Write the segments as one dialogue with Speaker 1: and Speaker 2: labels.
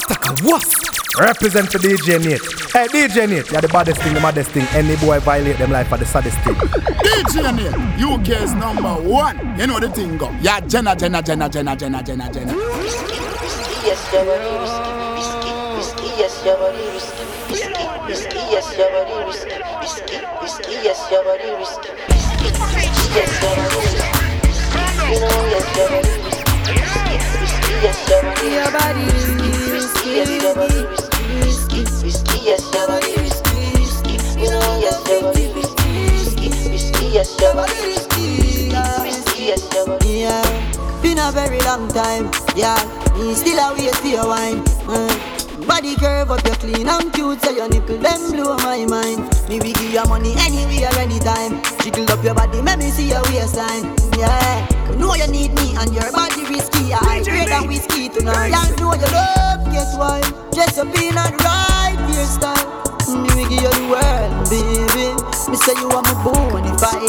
Speaker 1: Attack what? Represent for DJ Nate. Hey DJ Nate, you're the baddest thing, the maddest thing. Any boy violate them life for the saddest thing.
Speaker 2: DJ Nate, UK's number one. You know the thing go. Yeah, Jenna, Jenna, Jenna, Jenna, Jenna, Jenna, Jenna.
Speaker 3: Yes, your body risky, risky, risky. Yes, your body risky, risky, risky. Yes, your body risky, risky, risky. Yes, your body risky, risky, risky. Yes, your body risky. You know, yes, your body risky, risky, risky. Yes, your body risky, yes, your body risky, risky, risky. Yes, your body risky, risky. You know, yes, your body risky, risky, risky. Yes, your body risky, risky. Yes, your body.
Speaker 4: Yeah, been a very long time. Yeah, me still a wait for your wine. Uh. Body curve up, you clean and cute, so your nipple them blow my mind. Me we give you money anywhere, anytime. Jiggle up your body, make me see your waistline. Yeah, you know you need me and your body risky. I grade than whiskey tonight. Y'all know you love, guess why? Up in the right hairstyle. Me we give you the world, baby. Me say you are my bonfire.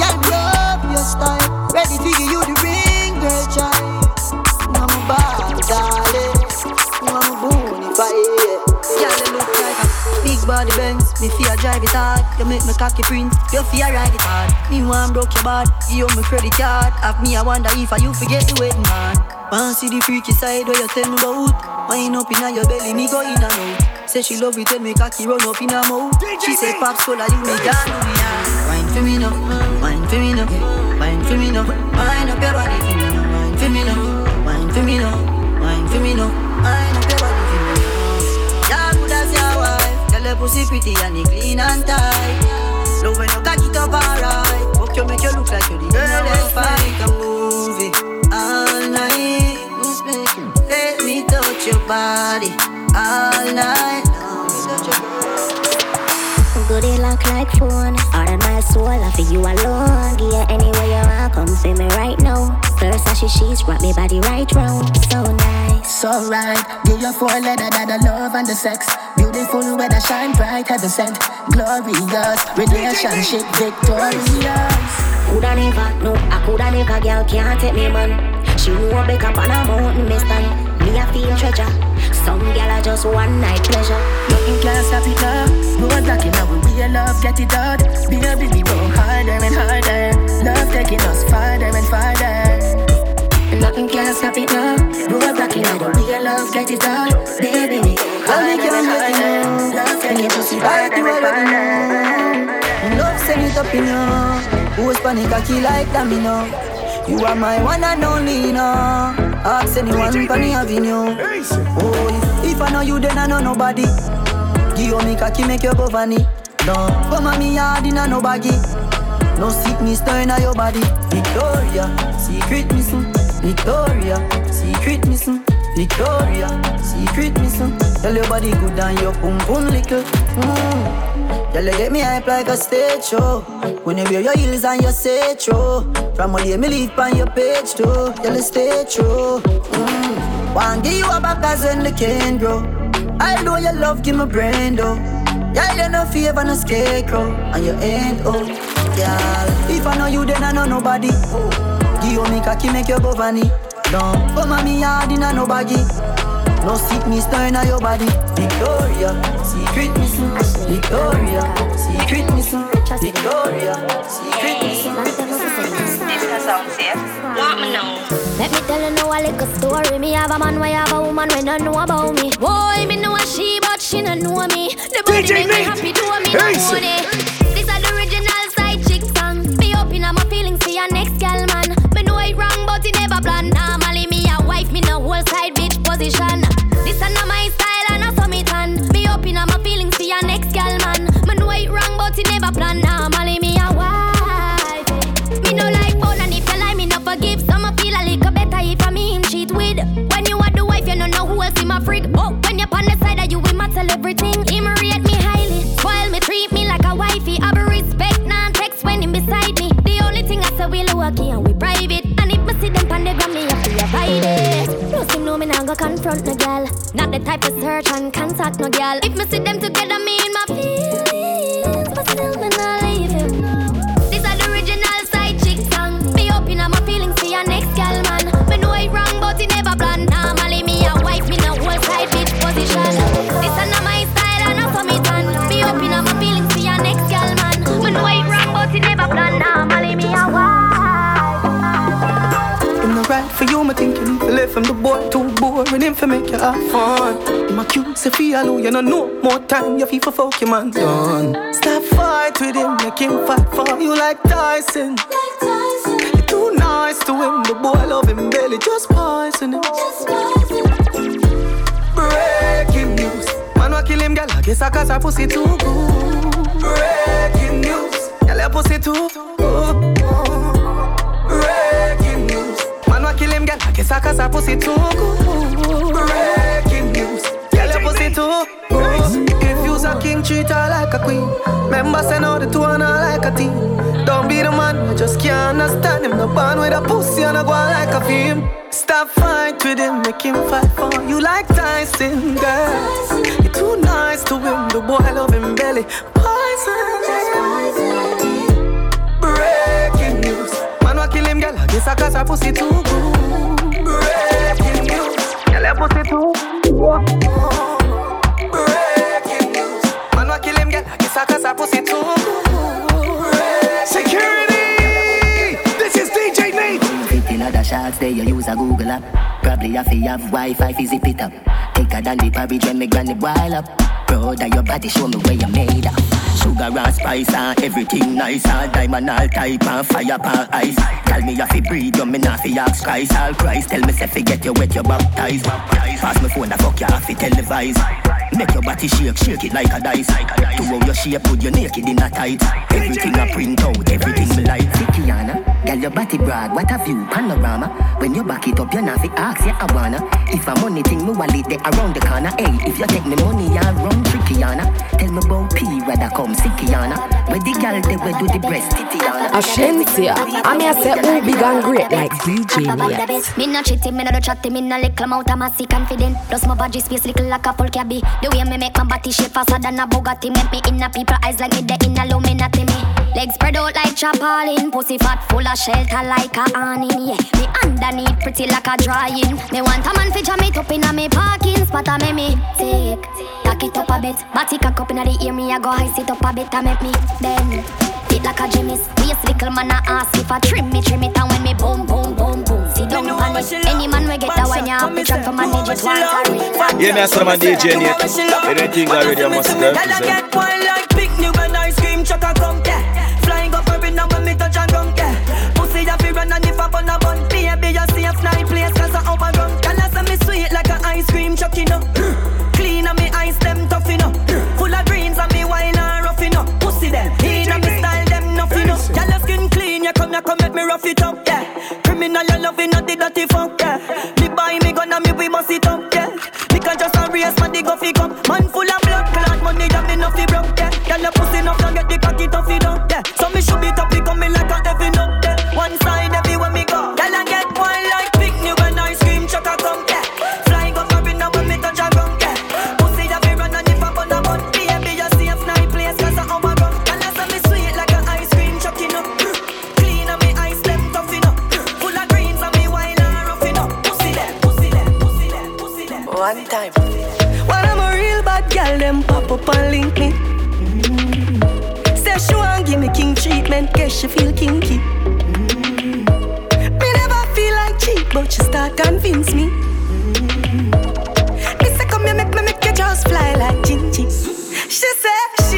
Speaker 4: Y'all love your style. Ready to give you the ring, girl, child. I'm a body Benz. Me fear drive it hard. You make me cocky print. You fear ride it hard. Me want broke your bad. You me credit card. Have me I wonder if I you forget the wedding man. Want see the freaky side where you tell me about. Wind up inna your belly, me go in and out. Say she love it when me cocky run up in her mouth. She say pop sola you me can do me. Wine for me now, wine for me now, wine for me now. Wine up your body for me now, wine for me now, wine for me now, pretty and it clean and tight. Love when you cock it up alright. Hope you make you look like you're the girl that's fight a movie all night. Let me touch your body all night.
Speaker 5: Goody lock like phone. All of my soul, I feel you alone. Give you anywhere you want, come see me right now. First, I she sheets, wrap me body right round. So nice.
Speaker 6: So right, give your four letter that the love and the sex. Beautiful weather shine bright, heaven sent. Glorious, relationship victorious.
Speaker 5: Coulda never, no, I coulda never, girl can't take me man. She know back up on a mountain, me stand. Me a feel treasure. Some girl are just one night pleasure.
Speaker 6: Nothing can stop it now. Road blocking now, we real love get it out. Baby, we go harder and harder. Love taking us farther and farther. Nothing can stop it now. Road blocking now, we real love get it out. Baby, we go harder and harder. Love taking us farther and farther.
Speaker 4: Love send it up in you. Who's panic cocky like domino? You are my one and only, no. Ask anyone pan the avenue. Oh, if, I know you, then I know nobody. Give me cocky, make you go funny. No, oh, come on me yard in a no baggy. No sickness turn your body. Victoria, secret missing. Victoria, secret missing. Victoria, secret missing. Tell your body good and your pum pum little. Mm. Tell you get me hype like a stage show. When you wear your heels and you say true. From all day me leave on your page too. Tell you stay true. Mm. One give you a back as when the can grow. I know your love give me brain though. Yeah, you no favor no scarecrow, and you ain't oh, girl. If I know you, then I know nobody. Give me cocky, make you go funny. Don't come on me hard in a no baggy. No sickness turn your body. Victoria, secret missing. Victoria, secret missing. Victoria, secret missing.
Speaker 7: This no sound safe. Want me know?
Speaker 5: Let me tell you now a little story. Me have a man, why have a woman when don't know about me. Boy, me know a she, but she don't know me. The body
Speaker 1: DJ
Speaker 5: make me happy, do me
Speaker 1: Hey,
Speaker 5: no
Speaker 1: sir.
Speaker 5: money. Type of search and contact no gal. If me see them together,
Speaker 8: from the boy too boring, him for make you have fun. My cute say feel you know no more time, you feel for fuck your man done. Stop fight with him, make him fight for you like Tyson. You're too nice to him, the boy love him belly, just poison him. Breaking news, man wa kill him, girl, I guess I cause her pussy too good. Breaking news, girl, your pussy too good. Girl. I guess I cause her pussy too good. Breaking news. Girl, your pussy too good. If you's a king, treat her like a queen. Remember, say no the two and her like a team. Don't be the man, I just can't understand him. No born with a pussy and a go like a film. Stop fight with him, make him fight for you like Tyson, girl. You're too nice to him, the boy love him belly. Poison. Breaking news. Man, wa kill him, girl. I guess I cause her pussy too good. Breaking news. Girl, your pussy too. Breaking news. Man, kill him, girl. I guess I cause pussy too.
Speaker 9: Security! This is DJ Nate.
Speaker 10: Fifteen other shots there, you use a Google app. Probably have to have Wi-Fi fi zip it up. Thicker than the porridge when me granny boil up. Proud of your body, show me where you made. Sugar and spice and everything nice and diamond all type and fire pan ice. Tell me if you breathe, you me not fi ask Christ. All Christ, tell me if you get you wet, you baptized. Pass me phone, the fuck you have to televise. Make your body shake, shake it like a dice. To how your shape, put your naked in a tight. Everything I print out, everything me like. Girl your body broad, what a view, panorama. When you back it up, you're not fi ask, yeah I wanna. If a money thing, me wallet they around the corner. Hey, if you take me money, I run trickyana. Tell me about P, rather come sickyana. Where the girl they will do the breast, titiana.
Speaker 11: Ashensia, I mean I say who big and great like DJ Nate.
Speaker 12: Me no chitty, me no do chatty, me no little mouth, I'm a sick confident. Plus my body space little like a full cabby. The way me make my body shape faster than a Bugatti, make me in a people eyes like me the in a low, me Illuminati me. Legs spread out like chapalin, pussy fat full of shelter like a awning. Yeah, me underneath pretty like a drying. Me want a man fi jam it up inna me parking spot, a make me sick. Tack it up a bit, body cock up inna the ear, me a go high sit up a bit, a make me bend. Fit like a gymnast, waist little man a ask if I trim me, trim it, and when me boom, boom, boom, boom, sit down on it. Any man we get that when you have to try to manage it, want a ring.
Speaker 13: Yeah, me a some DJ Nate. Anything already, I must
Speaker 8: Girl, I
Speaker 13: represent.
Speaker 8: get wild like picnic when I scream, chuck a come, yeah. And if I bun a bun, baby you see a fly place 'cause I overrun. Girl, I say me sweet like a ice cream chuck, you know. Clean and me eyes them tough, you know. Full of greens and me wine and rough, you know. Pussy them, in and me style them enough, you know. Girl, your skin clean, you come, you come make me rough it up, yeah. Criminal, you love it, not the dirty fuck, yeah. Me buy me gun and me we must it up, yeah. Me can just a race, man, the go fi come. Man full of blood, blood money, that me no fi broke, yeah. Girl, your pussy enough, don't get the cocky tough, it up, yeah. One time. When I'm a real bad girl, them pop up and link me. Mm. Say she want give me king treatment, guess she feel kinky. Mm. Me never feel like cheap, but she start convince me. Mm. Me say come here, make me make you just fly like Gingy. She say she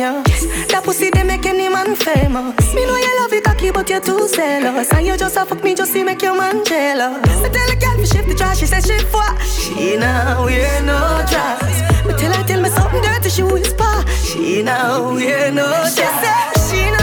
Speaker 8: it's spontaneous. That pussy they make any man famous. Me know you love it cocky, but you're too zealous. And you just a fuck me just to make your man jealous. I tell a girl to shift the trash, she said she what? She now wear no dress. Me tell her tell me something dirty, she whisper. She now wear no dress. She now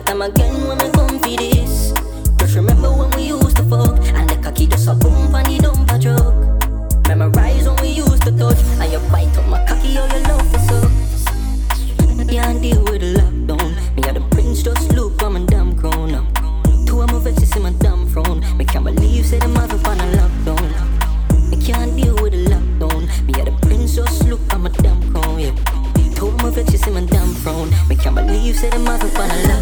Speaker 8: that time again when me come for this. Just remember when we used to fuck, and the cocky just a
Speaker 14: bump and the dump truck. Memorize when we used to touch, and you bite on
Speaker 15: my cocky, all your love for up. Can't deal with the lockdown. Me and the prince just look on my damn crown. Two of my vexes in my damn frown. Me can't believe say them have for fun lockdown.
Speaker 16: Me can't deal with the lockdown. Me and the prince just look on my damn crown. Yeah. Two of my vexes in my damn frown. Me can't believe say them have for fun lockdown.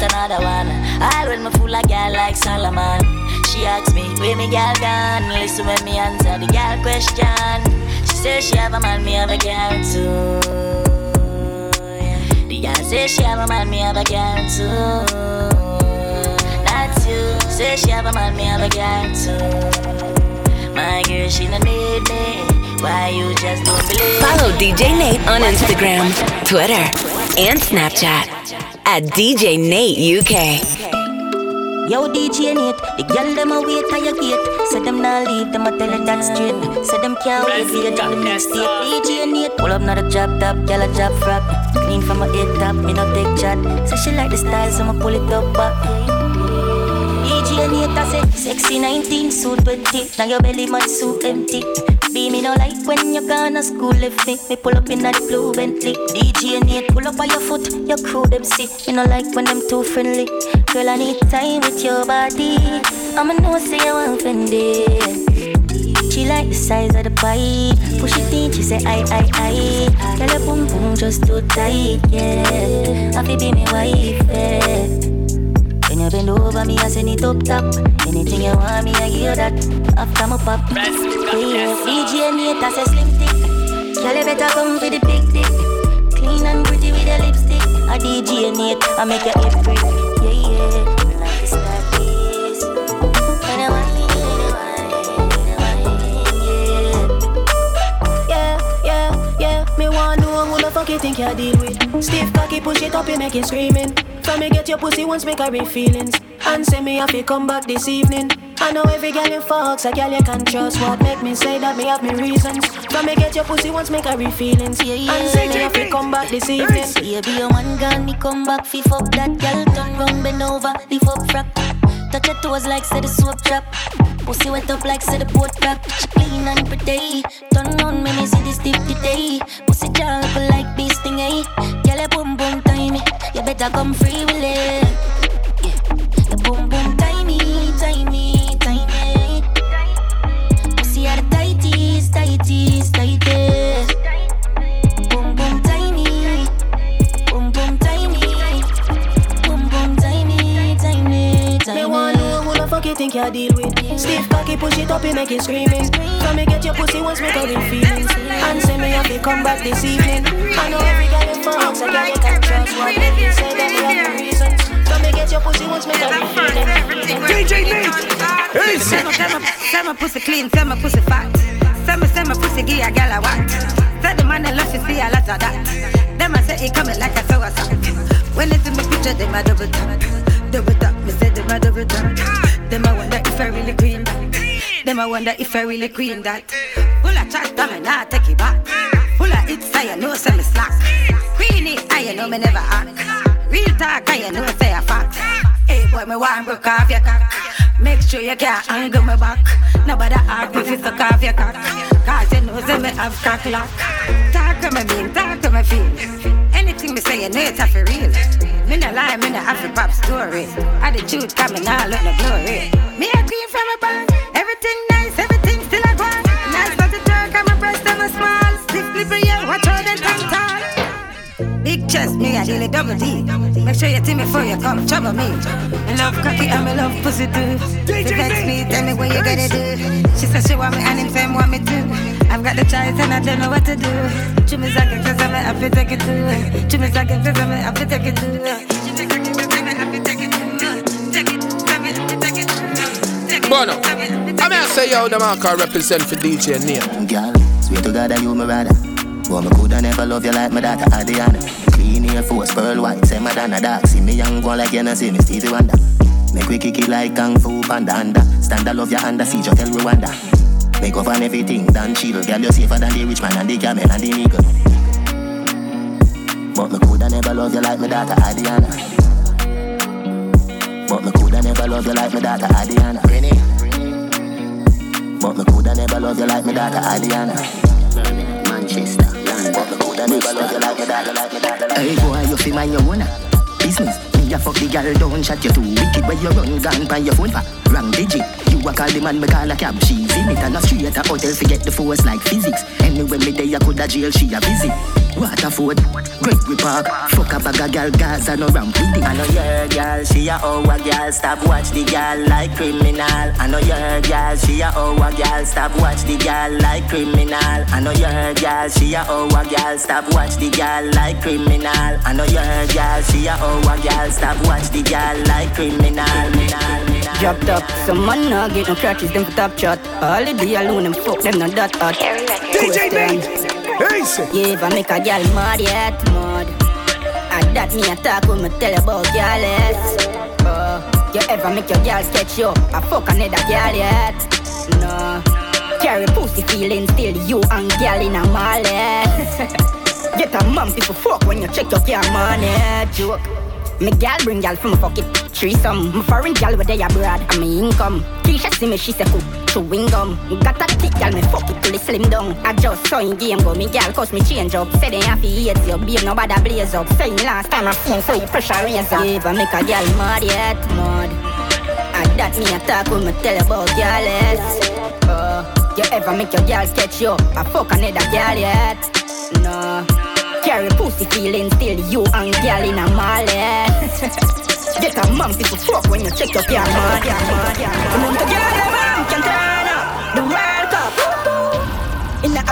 Speaker 16: The another one. All when me fool a girl like Solomon. She asks me, where me girl gone? Listen when me answer the girl question. She say she have a man, me have a girl too. The girl say she have a man, me have a girl too. That's you. Say she have a man, me have a girl too. My girl, she no need me. Why you just don't believe?
Speaker 11: Follow DJ Nate on Instagram, Twitter, and Snapchat at DJ Nate UK.
Speaker 15: Yo, DJ Nate, the girl them a wait at your gate. Say them nah leave, them a tell it that straight. Say them can't wait for you to the mixtape. DJ Nate, pull up not a drop top, girl a drop frog. Clean from a head top, me no take chat. Say she like the style, so I'ma pull it up back. DJ say sexy 19 suit 20. Now your belly man suit empty. Be me no like when you gonna school left me. Me pull up in a blue Bentley. DJ Nate, pull up on your foot, your crew them see. Me no like when them too friendly. Girl, I need time with your body. I'ma know say you offended. She like the size of the bite. Push it in, she say I, I, I. Girl, your boom boom just too tight, yeah. I feel be me wife, yeah. Bend over me, I send it up top. Anything you want me, I give you that. After my pop, yeah. DJ Nate, I say slim thick. Girl, you better come for the big dick. Clean and pretty with the lipstick. A DJ Nate, I make your hip break. Yeah, yeah. I
Speaker 17: fuck you think you deal with. Stiff cocky, push it up, you make it screaming. From me get your pussy once, make her real feelings. And say me have to come back this evening. I know every girl you fucks, a girl you can trust. What make me say that me have me reasons? From me get your pussy once, make her real feelings.
Speaker 15: Yeah, yeah,
Speaker 17: and say me have to come back this evening.
Speaker 15: Baby, you be a one gun, me come back, fi fuck that girl. Turn round, bend over, lift up frack. Touch your toes like say the soap drop. Pussy wet up like say the boat rock. She clean and pretty. Turn on, me me see this deep today. Pussy jump like bee sting, eh? Girl, you boom boom tiny. Eh? You better come free with it. Yeah, the boom boom tiny, tiny, tiny. Pussy are the tightest.
Speaker 17: The fuck you think you deal with. Stiff cocky, push it up, you make it screaming. From me get your pussy once, make her real feelings. And say me have to come back this evening. I know every girl you fucks, a girl you can trust. What make me say that me have no reasons. From me get your pussy once, make her feelings.
Speaker 18: DJ Nate, Say my, say my, say my pussy clean, say my pussy fat. Say my, say my pussy give a girl a what. Say the man that loves you see a lot of that. Them I say he coming like a sour salt. When they see my picture, them a double tap. Double tap, me say them a double tap. Them I wonder if I really queen that. Them I wonder if I really queen that. Full of chat, come nah take it back. Full of hits, I know say me slack. Queenie, I know me never act. Real talk, I know say a fact. Hey boy, me want broke off your cock. Make sure you can't angle me back. Nobody me if you suck off your cock. Cause you know say me have cock lock. Talk to me mean, talk to me feel. Anything me say, you know it's a for real. Me no lie, me no have to pop story. Attitude coming all look no glory. Me a queen from a band. Everything nice, everything still a go. Nice but the dark, I'm a breast, I'm a small. Stiff lip, yeah, watch out and tongue. Big chest, me a daily double D. Make sure you tell me before you come trouble me. I love cocky and me love pussy too. If you vex me, tell me what you gotta do. She said she want me and him say want me too. I've got the choice and I don't know what to do. Chummy second, cause I'm happy take it too. Chummy second, cause I'm happy take it too.
Speaker 1: Bono. I mean, I say, yo, the man can represent for DJ Nate.
Speaker 10: Girl, sweet to God that you my rather. But me coulda never love you like my daughter Adriana. Clean Air Force, pearl white, say Madonna dark. See me young one like you, no see me Stevie Wonder. Make we kick it like Kung Fu Panda under. Stand I love your under, siege tell Rwanda. Make up on everything, done chill. Girl, you safer than the rich man and the camel and the nigga. But me coulda never love you like my daughter Adiana. But me coulda never love you like my daughter Adiana. But me coulda never love you like my daughter Adiana. Manchester, Me coulda never love you like my daughter, like my daughter. Hey boy, you feel mind your own business. Me a fuck the girl, don't shut you too wicked. Where you run, gun by your phone for wrong digit. You a call the man, me call a cab. She's in it and a street a hotel. Forget the force like physics. Anyway, me day I coulda jail, she a visit. Waterford, Gregory Park. Fuck a bag gal, Gaza no ramp with it. I know your gal, she a a gal. Stop watch the gal like criminal. I know your gal, she a a gal. Stop watch the gal like criminal. I know your gal, she a a gal. Stop watch the gal like criminal. I know your gal, she a a gal. Stop watch the gal like criminal.
Speaker 19: Dropped up, some man not get no crutches, them for top shot. All the day alone, them fuck them not that hot.
Speaker 9: DJ Nate. Hey,
Speaker 19: Yeah, if I make a gal mad yet, mad. And that me attack when me tell you about gals. Uh, you ever make your gal sketch you? I fuck another gal yet? No. Carry pussy feeling still you and gal in a mall Get a man people fuck when you check your gal money. Joke. Me gal bring gal from fuck it threesome. My foreign gal where they abroad and me income. Tisha see me, she say cook chewing gum. Got a thick gal, me fuck it till it slim down. I just saw in game go, me gal cause me change up. Say they have to hate you, babe, nobody blaze up. Say last time I seen, so you pressure raise up. I make a gal mad yet, mad. And that me attack when me tell about gals. Uh, you ever make your gal sketch you? I fuck another gal yet? No. Carry pussy feeling still you and gal in a mall, Get a man people fuck when you check up your man, yeah, man. The man can turn up the World Cup. In a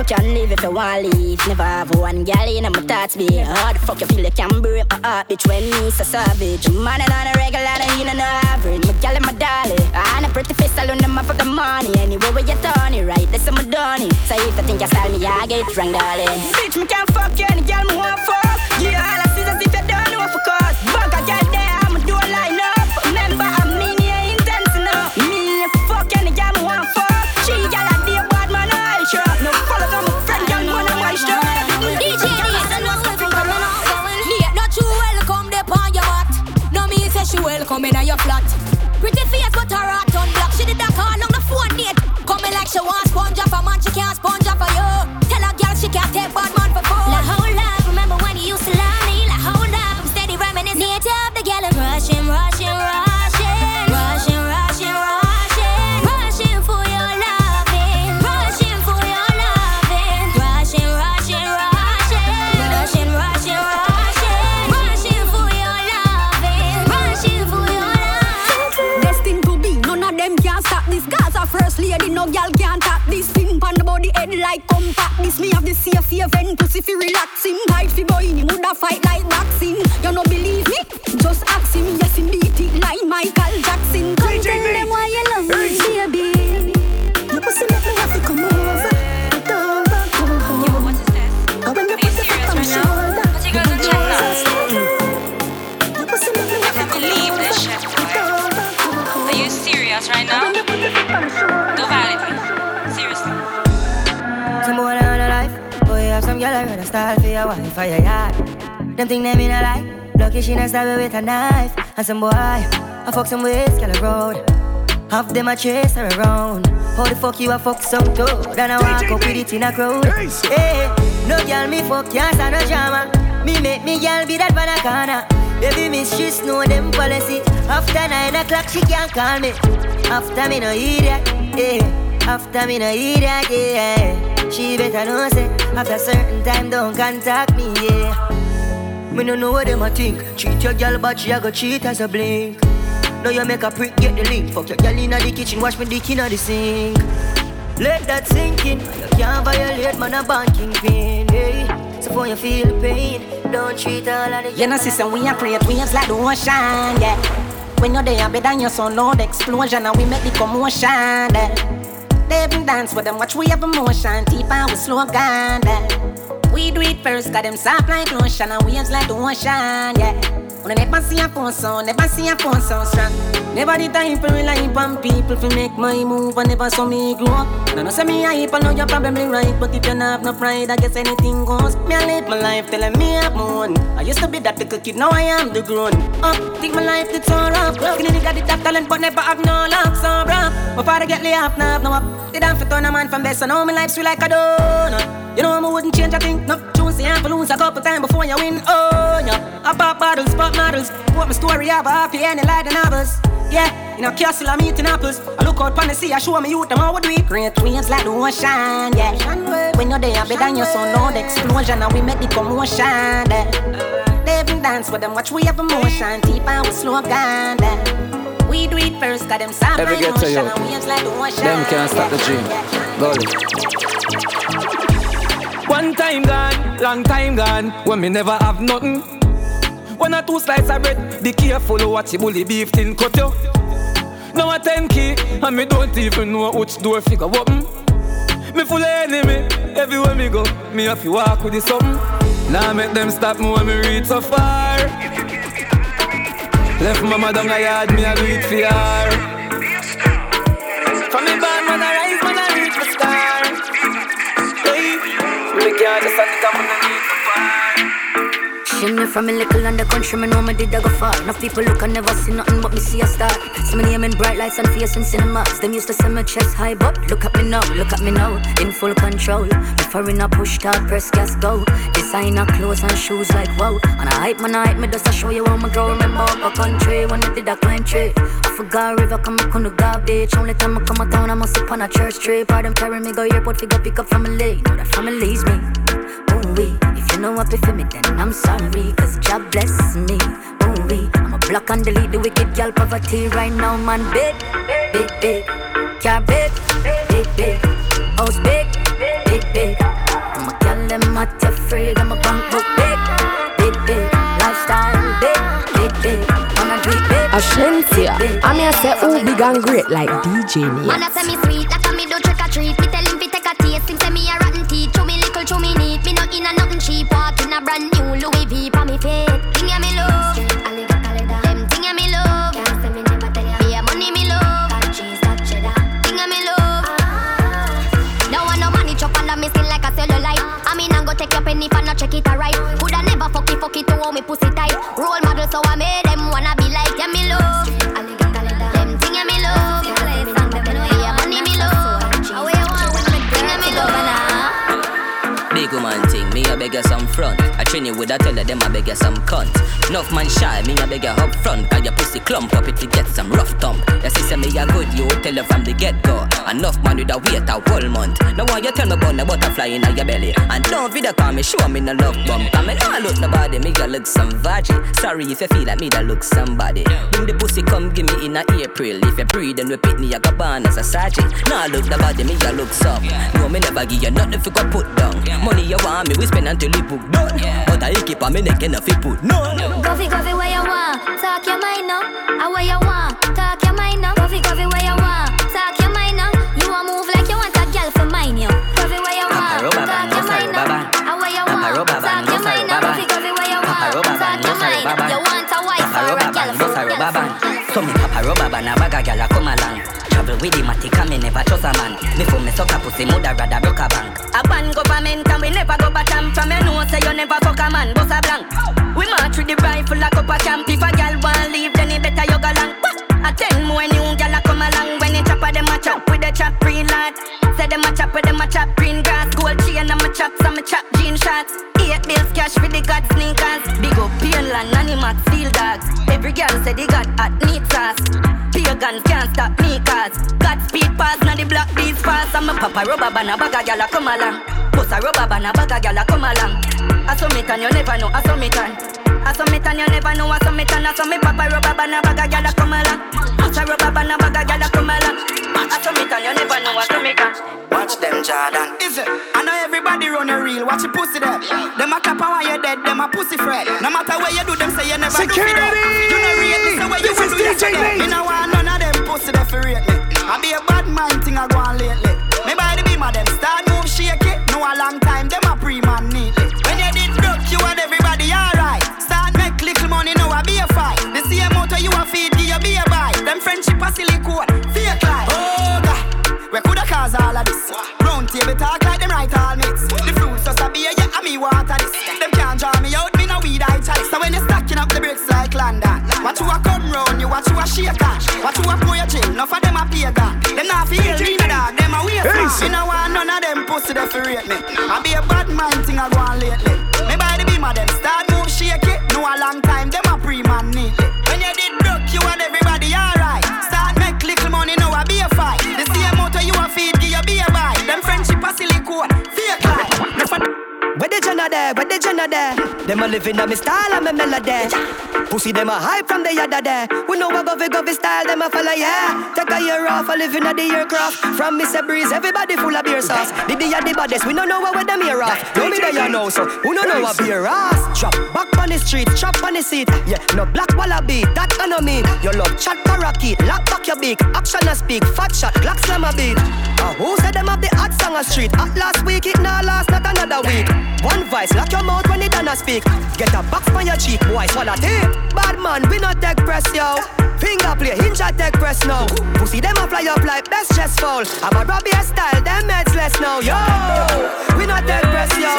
Speaker 19: You can live if you want leave. Never have one gal in my thoughts be How the fuck you feel you can break my heart, bitch, when me so savage. Man, and on a regular, and you know no average. My gal and my dolly. I a pretty face alone, them for the money. Anyway, where you turn it right, that's my donny. So if you think you style me, I get drunk, darling. Bitch, me can't fuck you, any gal me want fuck. Yeah, all I see is if you don't know for
Speaker 5: welcome in your flat. Pretty face but her heart on black. She did that call on the phone date. Coming like she want sponge off a man, she can't sponge
Speaker 20: like compact. This me have the safe haven, pussy fi relaxing. Fight fi boy, him woulda fight like boxing. You no believe me? Just ask him. Yes, him beat it like Michael Jackson. Come tell them why you love
Speaker 21: some girl I style for your wife or your yard. Them think they mean a lie. Lucky she not stab her with a knife. And some boy, I fuck some ways, girl road. Half them a chase her around. How the fuck you a fuck some toad? Then I walk up with it in a crowd. Hey, no girl me fuck can't stand no drama. Me make me girl be that banana. Baby miss she know them policy. After nine o'clock she can't call me. After me no idiot, yeah. After me no idiot, yeah. She better know say after certain time don't contact me, yeah. Me no know what them a think. Cheat your girl, but she a go cheat as a blink. Now you make a prick, get the link. Fuck your girl inna the kitchen, wash me dick inna the sink. Let that sink in. You can't violate man a banking pin, hey. So for you feel the pain, don't treat all of the.
Speaker 22: You know, sister, we are create waves like the ocean, yeah. When you're there, better than your son, loud explosion, and we make the commotion, yeah. They even dance with them, watch we have emotion, deep and we slow down, yeah. We do it first, got them soft like lotion and waves like the ocean, yeah. When I never see a phone so, never see a phone so strong. Never the time for rely people to make my move and never saw me grow up. Now no say me hype, I know you're probably right, but if you not have no pride, I guess anything goes. Me I live my life telling me I'm one. I used to be that little kid, now I am the grown up. Think my life it's all up. Skinny nigga did that talent, but never have no luck, so rough. My father get laid off, now have no up. Did I fit turn a man from best, I know my life's sweet like a donut. You know I wouldn't change a thing, no. Choose the amp lose a couple times before you win, oh yeah. I pop bottles, pop models. What my story about, happy and like the novels. Yeah, in a castle I'm eating apples. I look out pon the sea, I show me youth them how we do it. Great waves like the ocean, yeah. When you're there, bigger than your son, loud explosion, and we make the commotion. Yeah. They even dance with them, watch we have emotion, deep and we slow down. Yeah. We do it first, got them sound
Speaker 23: Every
Speaker 22: like
Speaker 23: get to
Speaker 22: ocean,
Speaker 23: you.
Speaker 22: and waves like the ocean.
Speaker 23: Them can't stop the dream. Gully.
Speaker 24: One time gone, long time gone, when me never have nothing. One or two slices of bread, be careful what you bully beef tin cut you. Now a ten key, and me don't even know which door figure open. Me full of enemy, everywhere me go, me have to walk with the something. Now make them stop me when me reach so far. Left mama down a yard, me a do it for. From me band, man, I rise, man, I reach the star. Hey, me can't just stand it
Speaker 25: She me from a little under country, me know me did I go far. Enough people look and never see nothing but me see a star. See me name in bright lights and face in cinemas. Them used to say my chest high, but look at me now, look at me now, in full control. Before in a push start, press gas go. Designer clothes and shoes like wow. And I hype man, hype me just to show you how me grow. Remember a country when I did a climb tree. I forgot river come up on the garbage. Only time I come a town, I must up on a church tree. Part them carry me go airport, figure pick up family. Know that family's me. Ooh wee, if you know what for me, then I'm sorry. Cause God bless me. Ooh wee, I'm a block and delete the wicked girl poverty right now, man. Big, big, big. Car big, big, big. House big, big, big. I'm a girl, them not afraid. I'm a bank book big, big, big. Lifestyle big, big, big. I'm a dream big.
Speaker 11: Ashensia, I mean I say who oh, big and great like DJ
Speaker 12: Man, I say me sweet, like a I you
Speaker 16: with a tell them I beg you some cunt. Enough man shy, me a beg you up front. Cause your pussy clump up to get some rough thump. Your sister me a good, you tell her from the get go. Enough man with a wait a whole month. Now why you tell me about the butterfly in your belly? And don't video call me, show me no love bump. Cause me know I look nobody, me a look some virgin. Sorry if you feel like me that look somebody. Bring the pussy come give me in a April. If you breathe and repeat me, I go born as a sergeant. Now I look nobody, me a look some. No, me never give you nothing you go put down. Money you want me, we spend until you book done. But I keep on me neck enough you put no.
Speaker 12: Coffee, coffee, where you want? Talk your mind now. Ah, where you want? A
Speaker 16: bag a come along. Travel with the matic and me never trust a man. Me for me suck a pussy, mother rather broke a bank.
Speaker 19: A ban government and we never go bottom From you know say you never fuck a man, boss a blank We march with the rifle like up a camp If a gal want leave then it better you go long A ten more new gal a come along When you chop a them a chop with the chop green lad. Say them a chop with them a chop green grass. Gold chain and my chop some chop jean shots Eight bills cash for the god sneakers. Big up Painland, Animax, Steel Dogs. Every gal say they got hot meat sauce. Pagans can't stop me cause Got speed pass, now the black beats fast. I'm a papa rubber band, a bag a gal a come along. Bust a rubber band, a bag a gal a come along. I saw me tan, you never know, I saw me tan I saw me tan, you never know, I saw me tan I saw me papa rubber band, a bag a gal a come along Bust a rubber band, a bag a gal a come along I saw me tan, you never know, I saw me tan
Speaker 2: Watch them, Jordan. Is it? I know everybody run a reel. Watch your pussy there. Them a clap and while you're dead, them a pussy fret. No matter where you do, them say you never do for them. You know rate me, so where you
Speaker 9: This
Speaker 2: want
Speaker 9: is
Speaker 2: do you
Speaker 9: DJ
Speaker 2: say them.
Speaker 9: Nate.
Speaker 2: Me no want none of them pussy there for rate me. I be a bad mind thing I go on lately. Me by the beam of them start move shaky. No a long time, them a pre-man neatly. shaker. What you money now I be a fight. The same out you a feed, give you be a buy. Them friendship a silicone, fake life. Oh God, where coulda cause all of this. Round table talk like them right all mates. The fruits just a beer, yeah, and me water this. Them can't draw me out, me no weed I chalice. So when you stacking up the bricks like London, what you a come round you, what you a shake cash? What you a pour your gin. Enough of them a pay that. Them not feel me, no dog. Them a waste man. Me no want none of them pussy to fi me. I be a bad mind thing I go on lately. Me buy the beam of them, start move shake it. No
Speaker 8: a long time. Jenna there? Where the Jenna there? Them a living on me style and me melody. Pussy them a hype from the yada there. We know a govy govy style them a follow yeah. Take a year off a living at the aircraft. From Mr. Breeze, everybody full of beer sauce. The the the baddest, we don't know where them here off. Know me there know so. Who don't know a beer ass? Drop back on the street, chop on the seat. Yeah, no black wallaby, that I know me. Your love chat parakeet, lock back your beak. Action a speak, fat shot, Glock slam a beat. Uh, who said them have the hot song a street? At last week, it now last, not another week. One voice, lock your mouth when it done speak. Get a box on your cheek, boy, swallow tape. Bad man, we not take press, yo. Finger play, hinge at take press now. Pussy them a fly up like best chest fall. I'm a Robbie style, them heads less now, yo. We not take press, yo.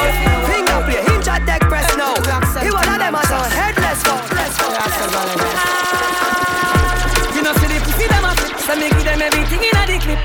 Speaker 8: Finger play, hinge at take press now. He one of them a son headless fall.
Speaker 24: You know see the pussy them a flip, so me give them everything in a the clip.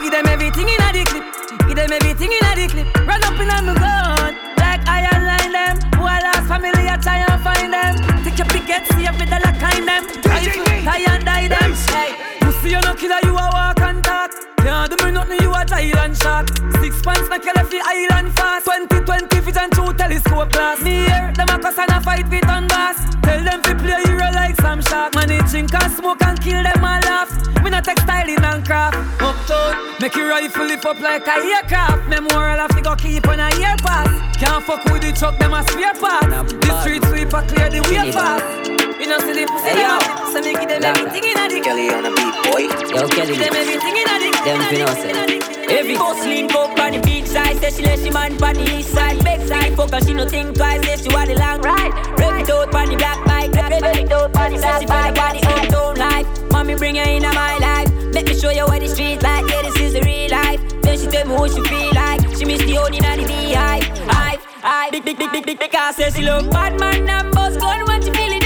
Speaker 24: Give them everything in a the clip. Them everything in the clip. Run up in a me gun, like I align them. Who I lost family, I try and find them. Take your picket, see if it like kind them. Tie and die them. Hey, pussy you no killer, you a walk and talk. Can't do me nothing, you a Thailand shot. Six pants make you left the island fast. 20, 20 feet and two telescope glass. Me here, them a cuss and a fight with on bass. Tell them to play hero like some shark. Man, they drink and smoke and kill them and laugh. Me not textiling and craft. Uptown, make your rifle lift up like a aircraft. Memorial have to go keep on a year pass. Can't fuck with the truck, them a spare part. The street sweeper clear the way fast. Know, see pussy
Speaker 26: Hey, yo.
Speaker 24: so me give them everything in a the
Speaker 26: Kelly on a beat, boy. Yo, Kelly.
Speaker 24: Give them everything in a the
Speaker 26: Them finna say.
Speaker 27: Every boss lean up on the big side, say she let she man on the east side, back side. Fuck her, she no think twice, say she want the long ride. Rev it out on the black bike, rev it out on the black bike. Say she feel the own life. Mommy bring her in my life. Let me show you what the street like. Yeah, this is the real life. Then she tell me what she feel like. She miss the old in the beehive. Hive, hive. Big, big, big, big, big, because say she love bad man and boss gun when she feel it. Dead on it,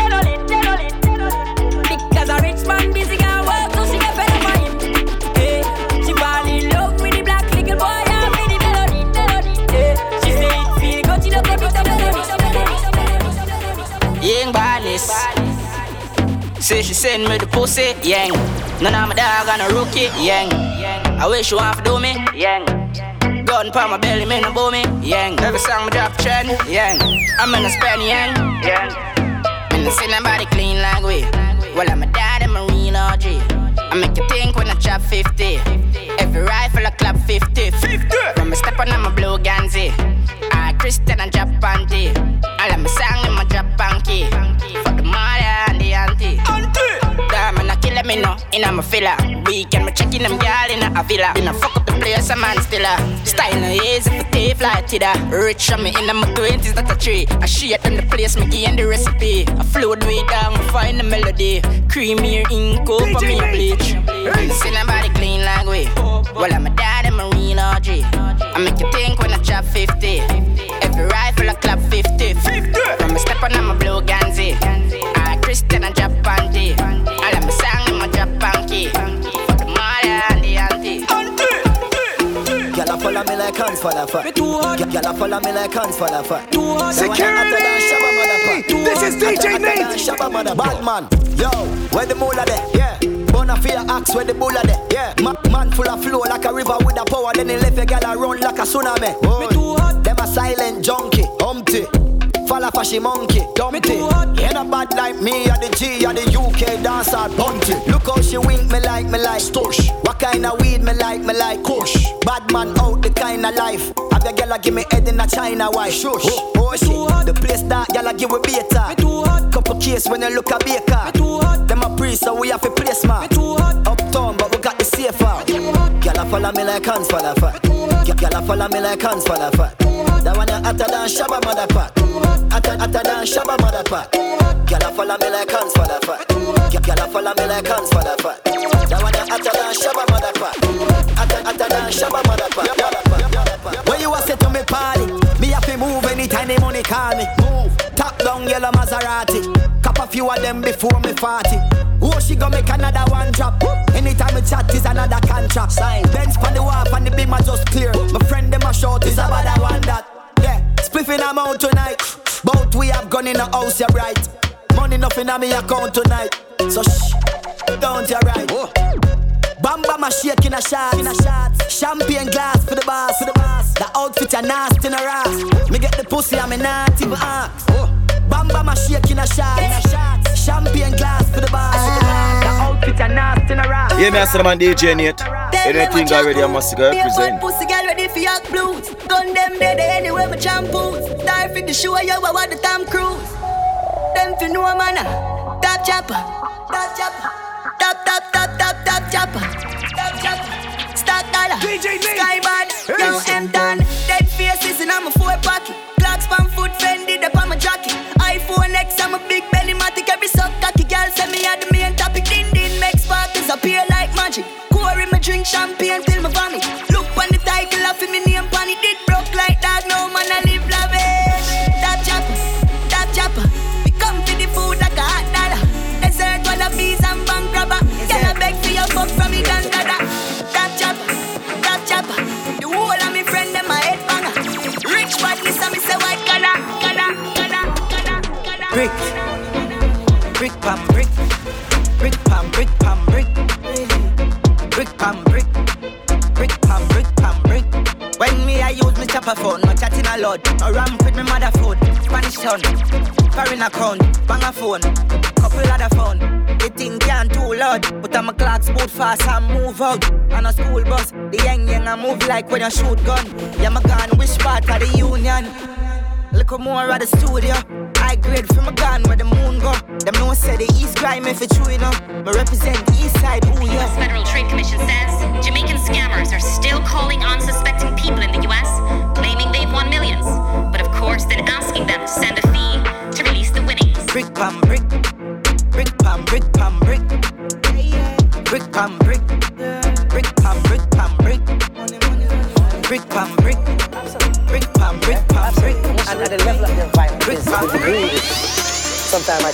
Speaker 28: badness. Say she send me the pussy, yang. None of my dog and a rookie, yang. I wish you want to do me, yang. Gun pa my belly, me no me, yang. Every song me drop trend, yang. I'm in a spend, yang, yang. Me no see nobody clean like we. Well, I'm a dad and real OG. I make you think when I chop 50. Every rifle I clap 50. 50. When me step on, I'm a blue Ganzi. I Christian and drop panty. I let me song in my drop panky. For the mother and the. Auntie. Me no. In a my filler. Weekend, me checking them girl in a villa. In a fuck up the place, a man still a. Style no easy for tape like Tida. Rich on me in my twenties, not a tree. I shit on the place, me give the recipe. I flow the way down, me find the melody. Creamier ink, on me a bleach. See nobody clean like we. Well, I'm a dad and a real I make you think when I chop 50. Every rifle I clap 50. 50. From me step on, I'm a blue me for the
Speaker 29: fat. Gyal a follow me like hands for the fat.
Speaker 1: Security! This is DJ Nate.
Speaker 29: Shabba bad man. Yo, where the moolah there? Yeah. Bona fear axe where the bulla there? Yeah. Ma- man full of flow like a river with a power. Then he left a gyal a run like a tsunami. Oh, them a silent junkie, humpty. Fall off a she monkey, dumpty. Ain't a bad like me or the G or the UK dancer bunty. Look how she wink me like me like stush. What kind of weed me like me like kush. Bad man out the kind of life. Have your gyal give me head in a China white. Shush. Oh, shit. The place that gyal give we beta. Couple case when you look a baker. Too hot. Them a priest so we have to place man. Uptown but we got the safe out. Gyal a follow me like hands the fat. Gyal a follow me like hands the fat. That one a hotter than Shabba motherfucker. Hotter, hotter than Shabba motherfucker. Gyal a follow me like hands the fat. Gyal a follow me like hands the fat. That one a hotter than Shabba motherfucker. Hotter, hotter than Shabba motherfucker. When you a say to me party, me have to move anytime the money call me. Move. Top down yellow Maserati. Cop a few of them before me 40. go make another one drop. Anytime we chat is another contract. Sign. Benz on the wharf and the beam are just clear. My friend them a short is about that one that. Yeah, spliffing I'm out tonight. Both we have gone in the house, you're right. Money nothing on me account tonight. So shh, don't you right. Oh. Bamba my shake in a shot, in a shot. Champagne glass for the boss, for the boss. The outfit are nasty in a ass. Me get the pussy, I'm not even ask. Oh. Bamba my shake in a shot, in a shot. Champagne glass for the boss, for the boss. The outfit are nasty in a ass.
Speaker 13: Yeah, me I the man DJ Nate. Anything already, I must go represent.
Speaker 4: Pussy girl ready for your blues. Gun them dead anywhere my shampoos. Star for the show, yo, I want the Tom Cruise. Them for no man, ah. top chopper, top chopper. Top, top, top, top, top chopper. Top chopper. Stock dollar. DJ Skybad. Young M-Don. Dead faces in my four pocket. Clocks from foot Fendi, up on my jacket. iPhone X, I'm a big appear like magic. In my drink champagne till my vomit. Look on the title of me name pan it. Did broke like that, no man I live lavish. Top chopper, top chopper. We come to the food like a hot dollar. Dessert, one of these and bank robber. Can I beg for your fuck from me granddada? Top chopper, top chopper. The whole of me friend them a head banger. Rich badness and me say white collar, collar, collar, collar, collar.
Speaker 30: Brick, brick pam chopper phone, no chatting a lot, no ramp with me mother food, Spanish town, foreign account, bang a phone, couple other phone. The thing can't too loud, but I'm a clocks boot fast and move out. On a school bus, the young young I move like when you shoot gun. Yeah, my gun, which part of the union? Look more at the studio. I grade from a gun where the moon go. Them no say the east crime if it's true enough. But represent the east side,
Speaker 31: The
Speaker 30: yeah.
Speaker 31: Federal Trade Commission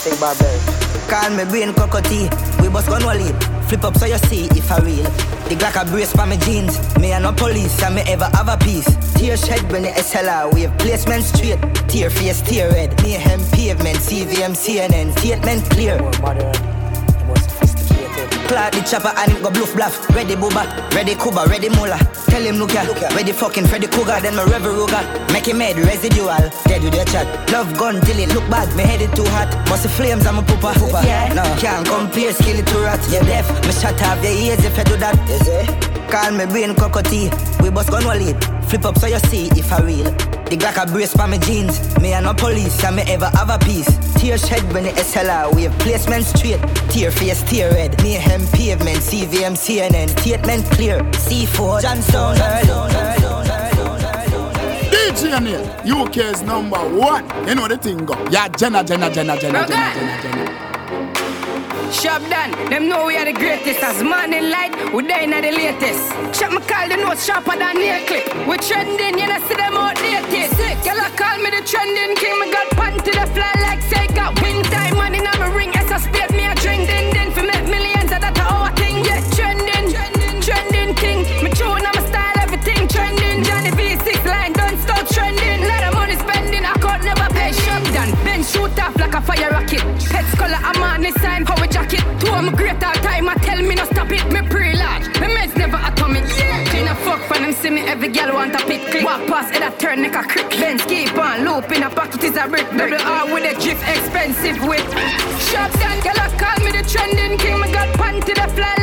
Speaker 29: Think barbaric.
Speaker 30: Call me brain cockatoo. We bust gun lead. Flip up so you see if I real. The Glock a brace for my jeans. Me and no police and me ever have a piece. Tear shed when the SLR wave. Placement straight. Tear face, tear red. Mayhem pavement. CVM, CNN. Statement clear. Clark the chopper and go bluff bluff. Ready booba, ready kuba, ready mula. Tell him look at ya, ready fucking Freddy Krueger, then my rever Ruger. Make him head residual, dead with your chat. Love gun till it look bad, me head it too hot. Must the flames, I'm a pooper. pooper. Yeah. No, can't compare, skill it to rat. Yeah, deaf, me shut off your ears if you do that. Is it? Call me brain cockatoo. We bust gun lead. Flip up so you see if I real. The Glock a brace for my jeans. Me and no police, and me ever have a piece. Tear shed when the SLR wave. Placement straight. Tear face, tear red. Mayhem pavement. CVM, CNN. Statement clear. C4. Johnstone.
Speaker 9: DJ Neil, UK's number one. You know the thing go. Yeah, Jenna, Jenna, Jenna, Jenna, Jenna, Jenna, Jenna.
Speaker 32: Shop done, them know we are the greatest. As morning light, we there in the latest. Shop me call the notes sharper than nail clip. We trending, you know see them outdated. Sick, y'all call me the trending king. Me got pan to the fly like say got win time. Man in my ring, as I spade me a drink. Din din for make millions, that our thing. Yeah, trending, trending trending king. Me tune, I'm style, everything trending. Johnny V6 line, don't stop trending. Lot of money spending, I could never pay. Shop done, then shoot off like a fire rocket. Heads color, I'm on this sign, Walk past it, I turn like a crick. Benz keep on loop in a pocket is a brick. Double R with a drift, expensive whip. Shop done, girl, call me the trending king. Me got pan to the fly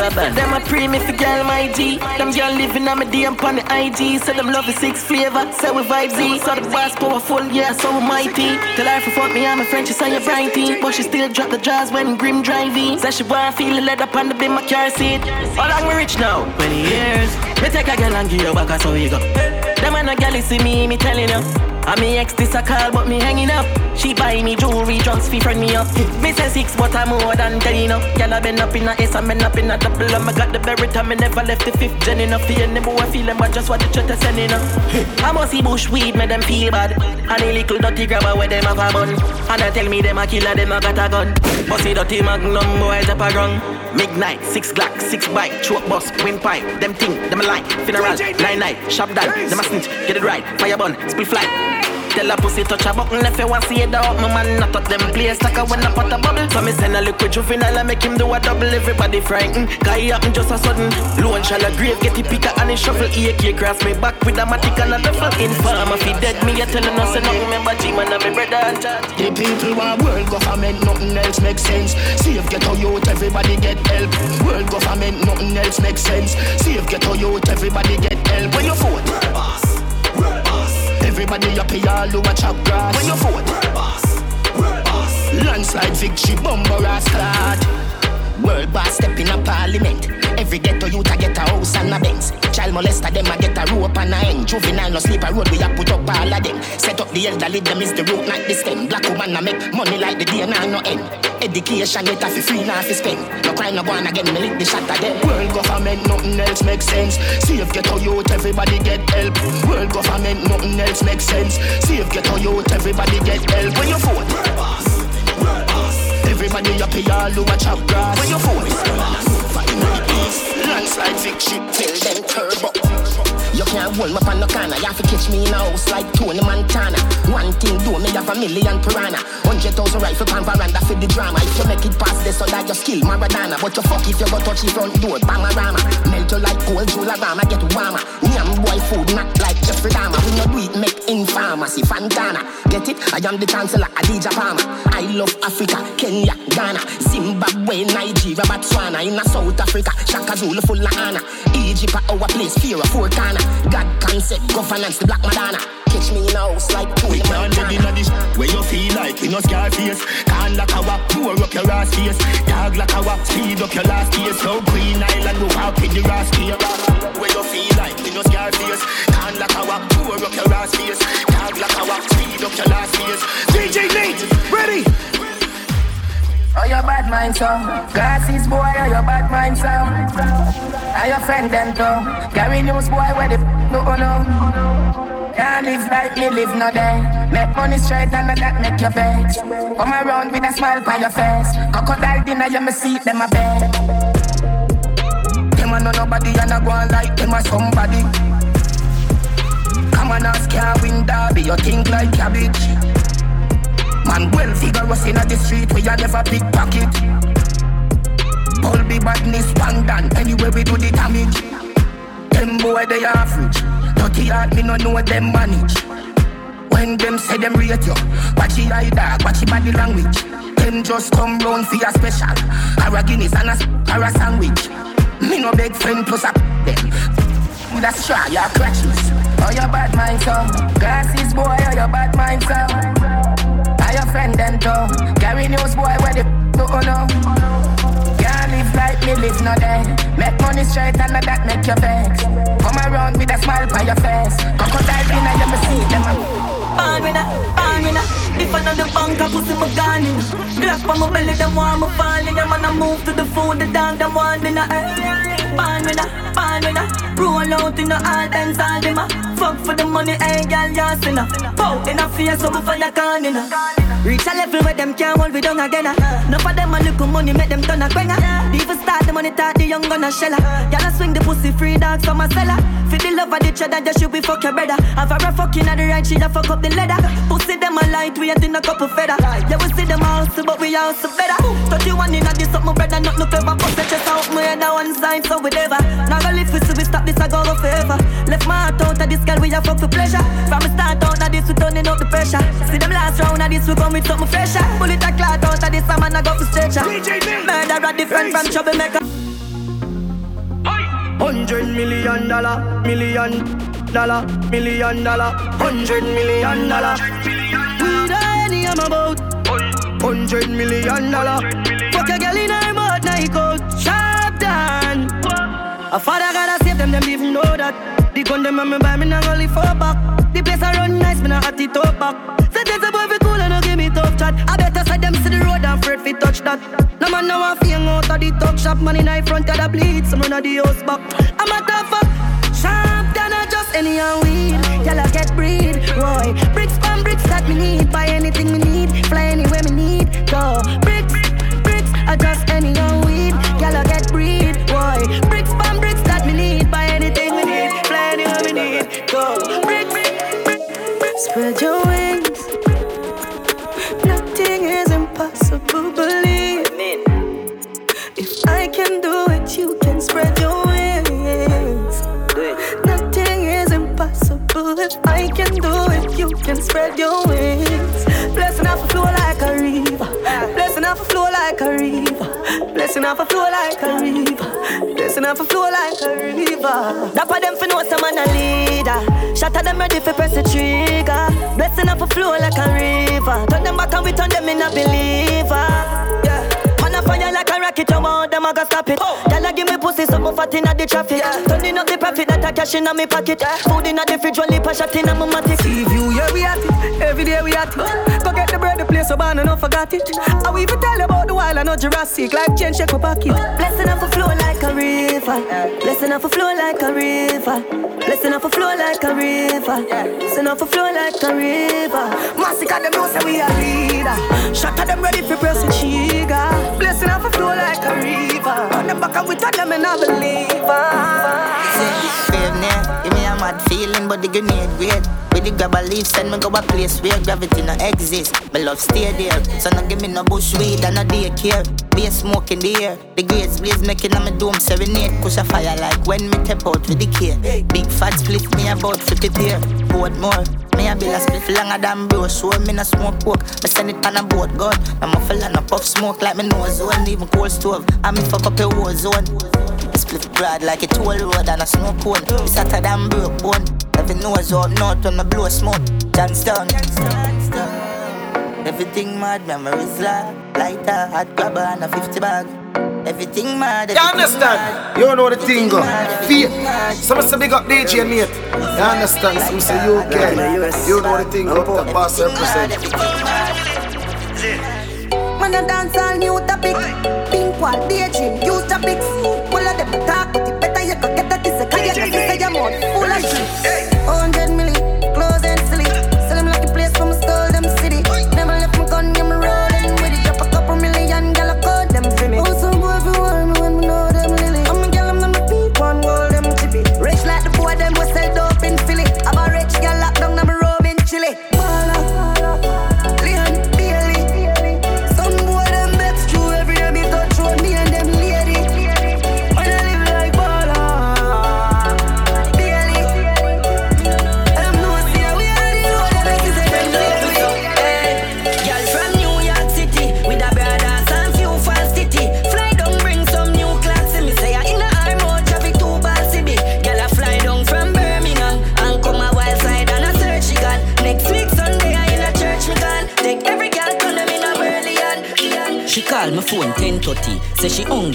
Speaker 30: up band. Them a pre me for girl my G. Them girl living on my DM on the IG. Say them love the six flavor. Say we vibe Z. So the boss powerful, yeah, so mighty. Tell her for fuck me, I'm a French, say you're brighty. But she still drop the jaws when grim driving. Say she wanna feel the leather on the bin my car seat. How long we rich now? 20 years. Me take a girl and give you back, so you go. Them and a girl see me, me telling you. I me ex this a call, but me hanging up. She buy me jewelry just fi friend me up. Me say six, but I'm more than ten enough. Girl, I been up in a S, I been up in a double. I got the berry time, me never left the fifth gen enough. The any boy feel them, I just what the chat to send enough. I must see bush weed, make them feel bad. And a little dirty grabber where them have a bun. And I tell me them a killer, them a got a gun. But see dirty magnum, boy, up a run. Midnight, six glock, six bike, choke bus, windpipe. Them thing, them a lie. Funeral, nine night, shop down, them a snitch, get it right. Fire bun, split fly. Tell a pussy touch a button if you want see it out. My man not up them place like a when I pot a bubble. So me send a liquid juvenile and make him do a double. Everybody frightened. Guy happen just a sudden. Low and shallow grave get the picker and he shuffle. AK cross me back with a matic and a duffel. Inform if he dead me, you telling us nothing. Remember G man and me brother and.
Speaker 10: The people want world government, nothing else makes sense. Save ghetto youth, everybody get help. World government, nothing else makes sense. Save ghetto youth, everybody get help. When you vote. Everybody here, all a chop grass. When you vote, world boss, world boss. Landslide victory, bumper ass clad. World boss step in a parliament. Every ghetto youth a get a house and a Benz. Child molester them a get a rope and a end. Juvenile no sleep a road we a put up all of them. Set up the elderly them is the root not the stem. Black woman a make money like the day now no end. Education get a fi free now fi spend. No crime no born again me lick the shot of them. World government nothing else makes sense. Save ghetto youth everybody get help. World government nothing else makes sense. Save ghetto youth everybody get help. When you vote, world boss, world boss. Everybody up here all a chop grass. When you vote, Landslide victory, till them turbo. You can't hold me on no corner. You have to catch me in a house like Tony Montana. One thing do me have a million piranha. Hundred thousand rifle pan veranda for the drama. If you make it past this, so that you skill Maradona. But you fuck if you go touch the front door, Bangarama. Melt you like cold Jularama, get warmer. Yam boy food, not like Jeffrey Dahmer. When you do it, make in pharmacy, Fantana. Get it? I am the chancellor, Adidja Palmer. I love Africa, Kenya, Ghana, Zimbabwe, Nigeria, Botswana. In South Africa, Shaka Zulu full of honor. Egypt, our place, fear of corner. God concept, governance, the Black Madonna. Catch me in a house like two We can't live in a this where you feel like we no scar face. Can't lock a wap, pour up your ass face. Dog like a wap, speed up your last face. So Green Island, go out with the ass Where you feel like we no scar face. Can't lock a wap, pour up your ass face. Dog like a wap, speed up your last face.
Speaker 9: DJ Nate, ready?
Speaker 33: Oh, your bad mind, so Glasses, boy, oh, your bad mind, so Are your friend, them, too Gary News, boy, where the f*** no, no Can't live like me live no day. Make money straight and that make your vex Come around with a smile on your face. Crocodile dinner, you me see them a bed. Them a know nobody and I go on like them a somebody. Come on, ask can't win You think like cabbage Man well vigorous in the street where you never pickpocket. Be badness one done anyway we do the damage. Them boy they average. Dirty heart me no know them manage. When them say them rate you, watch your eye dog, watch your body language. Them just come round for your special. Or a Guinness and a, or a sandwich. Me no big friend plus a them. That's try your crutches. Oh your bad mind so Glasses boy, oh your bad mind so are your friend them too? Gary News boy, where the do you know? Can't live like me live no day. Make money straight and that make you vex. Come around with a smile on your face. Crocodile dinner, you me see them.
Speaker 26: Born winner, born winner. If I know the bank, I pussy my gun in. Glock on my belly, them want me falling. Them man I move to the food, the dog, them want dinner. Born winner, born winner. Roll out in the all dance, all them a fuck for the money, hey girl, you sinner. Pow in a face, so for the corner. Reach a level where them can't hold we down again. Uh. Enough of them a look money, make them turn a quenga. The money, talk the young gonna shella. Y'all swing the pussy free dogs from a cellar. Fit the love of the cheddar, just should be fuck your brother. Have her a fucking at the right, she a fuck up the leather. Pussy them a light, we ain't in a couple feather. Yeah, we see them also, but we also better. 31 in a this up, my brother, not no clever. Fuck the chest out, my head one side, so we never. Now go live, we see we stop this, I go go favor. Left my heart out of this girl, we a fuck for pleasure. From the start out of this, we turning up the pressure. See them last round of this, we come with something fresher. Bullet a clot out of this, I'm I go for stretcher. Murderer different from troublemaker.
Speaker 33: Hundred million dollar, million dollar, million dollar, hundred million dollar. We die any I'm about. Hundred million dollar. Fuck a girl in her mouth, night out. Sharp down. A father gotta save them, them even know that. The gun them me buy me not only for back. The place I run nice, me not at it up back. Say a boy fi cool and no give
Speaker 4: me tough chat. I better side them see the road and afraid fi touch that. No man now a fing out of the talk shop. Man in the front of the bleed, some run of the house back. I'm a tough fuck. Sharp than a just any and weed. Y'all get breed, boy. Bricks from bricks that me need. Buy anything me need, fly anywhere me need. Go bricks, bricks, I just any and weed. Y'all get breed, boy. Bricks from bricks that me need. Buy anything me need, fly anywhere me need. Go bricks, spread your wings. Spread your wings. Blessing off a flow like a river. Blessing off a flow like a river. Blessing off a flow like a river. Blessing off a flow like a river. For them for know some man a leader. Shatter them ready for press the trigger. Blessing off a flow like a river. Turn them back and we turn them in a believer. Yeah. Man a fire like a rocket, you want them, I gotta stop it. Oh. Y'all a give me pussy, so me fat inna the traffic. Turning up the profit, that a cash inna me pocket. Food inna the fridge, one lip a shot inna my matic. See you, yeah we at it, every day we at it. Go get the bread, the place, so ban and not forgot it. I will even tell you about the wild, I know Jurassic. Life change, shake up pocket. Blessing off a flow like a river. Blessing off a flow like a river. Blessing off a flow like a river. Blessing off a flow like a river. Massacre them know say we a leader. Shut them ready for press the trigger. Blessing off a flow like a river. On them back and we turn them in a believer.
Speaker 34: Mad feeling, but the grenade great. With the grab a leaf, send me go a place where gravity no exist. My love stay there, so no give me no bush weed and no daycare. Be a smoke in the air, the grades blaze making on my dome serenade. Push a fire like when me tap out with the care. Big fat split me about to prepare. Board more. Me a bill a split longer than bro Show me no smoke coke Me send it on a boat gun I'm a fella no puff smoke like me nose. Zone Even cold stove I me fuck up a war zone Split broad like a toll road and a snow cone. It's hotter than broke bone. Every nose up north when me blow smoke. Johnstown Everything mad, memories like Lighter, hot grabber and a 50 bag Everything mad,
Speaker 1: You
Speaker 34: everything
Speaker 1: understand?
Speaker 34: mad.
Speaker 1: You know the thing go. Feel. Some say big up DJ Nate. You understand? Some say you can. You know the thing go. The boss represent.
Speaker 4: Man a dance all new topic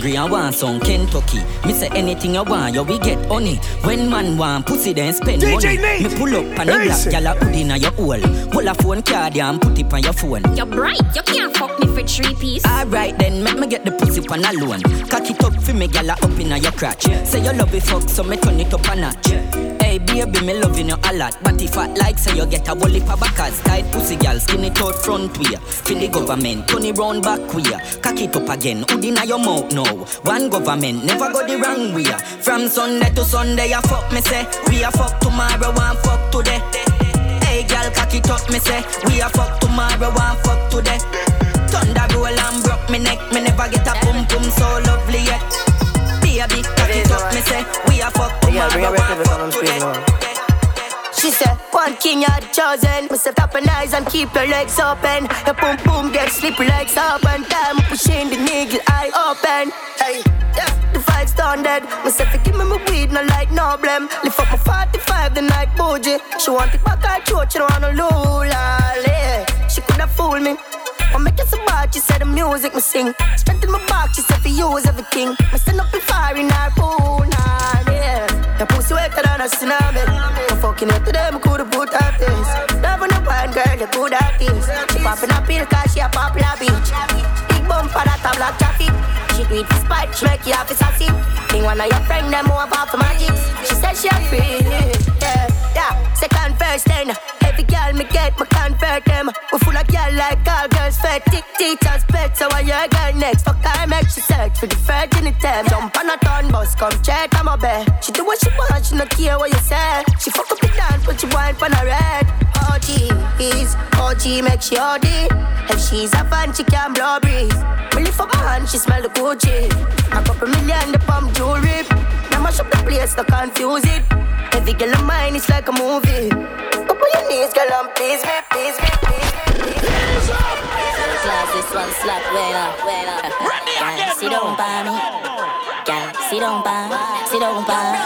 Speaker 26: hungry and want some Kentucky. Me say anything you want, you we get honey. When man want pussy then spend
Speaker 9: DJ
Speaker 26: money.
Speaker 9: Nate.
Speaker 26: Me pull up and a black
Speaker 9: say.
Speaker 26: gal a hood inna your hole. Pull a phone card ya and put it on your phone.
Speaker 5: You're bright, you can't fuck me for three piece.
Speaker 26: Alright then, make me get the pussy on a loan. Cock it up for me gal a up inna your crotch. Say you love it fuck so me turn it up a notch. Hey baby, me loving you a lot But if I like say you get a whole heap of backers. Tight pussy gal, skin it out front way Feel the government, it round back way Cock it up again, hood inna your mouth now? One government, never go the wrong way. From Sunday to Sunday, I fuck me say. We a fuck tomorrow, one fuck today. Hey gal, cock it up, me say. We a fuck tomorrow, one fuck today. Thunder roll and broke me neck Me never get a pum pum so lovely yet. Baby, cock it up, me say. We a fuck tomorrow, one fuck today
Speaker 34: She said, one king had chosen. Me say, tap and eyes and keep your legs open. Your boom boom get like soap and time pushing the niggle eye open. Hey, yeah, the five standard. Me say, forgive me my weed, no like no blame. Lift up my 45 the night bougie. She want it back her throat, she don't want no lula. She coulda fool me. I make it so bad, she said the music me sing. Strength my back, she said for use everything. Me stand up in fire in her pool, nah, yeah. Your pussy wetter than a tsunami. I'm fucking it today, me coulda put her face. Never no wine, girl, you too
Speaker 35: who that is. She popping a pill cause she a popular bitch. Big bumper that a black traffic. She do it for spite, she make you happy sassy. Think one of your friend them about for magic. She said she a free. Second, first, then. Every girl me get, me convert them. We full of girl like all girls fed. Tick teachers pet, so why your girl next? Fuck her, make she search for the virginity. Jump on a turn bus, come check on my bed. She do what she want, she no care what you say. She fuck up the dance, but she wine on her head. OG is OG, make she OD. If she's a fan, she can blow breeze. Really for my hand, she smell the Gucci. I a couple million, the pump jewelry. Now mash up the place, don't confuse it. Every girl of mine, it's like a movie. Up on your knees, girl, and please me, please me, please me, please me.
Speaker 36: Class this one slap well up, well up. Girl, sit down by me. Girl, sit down by, sit down by.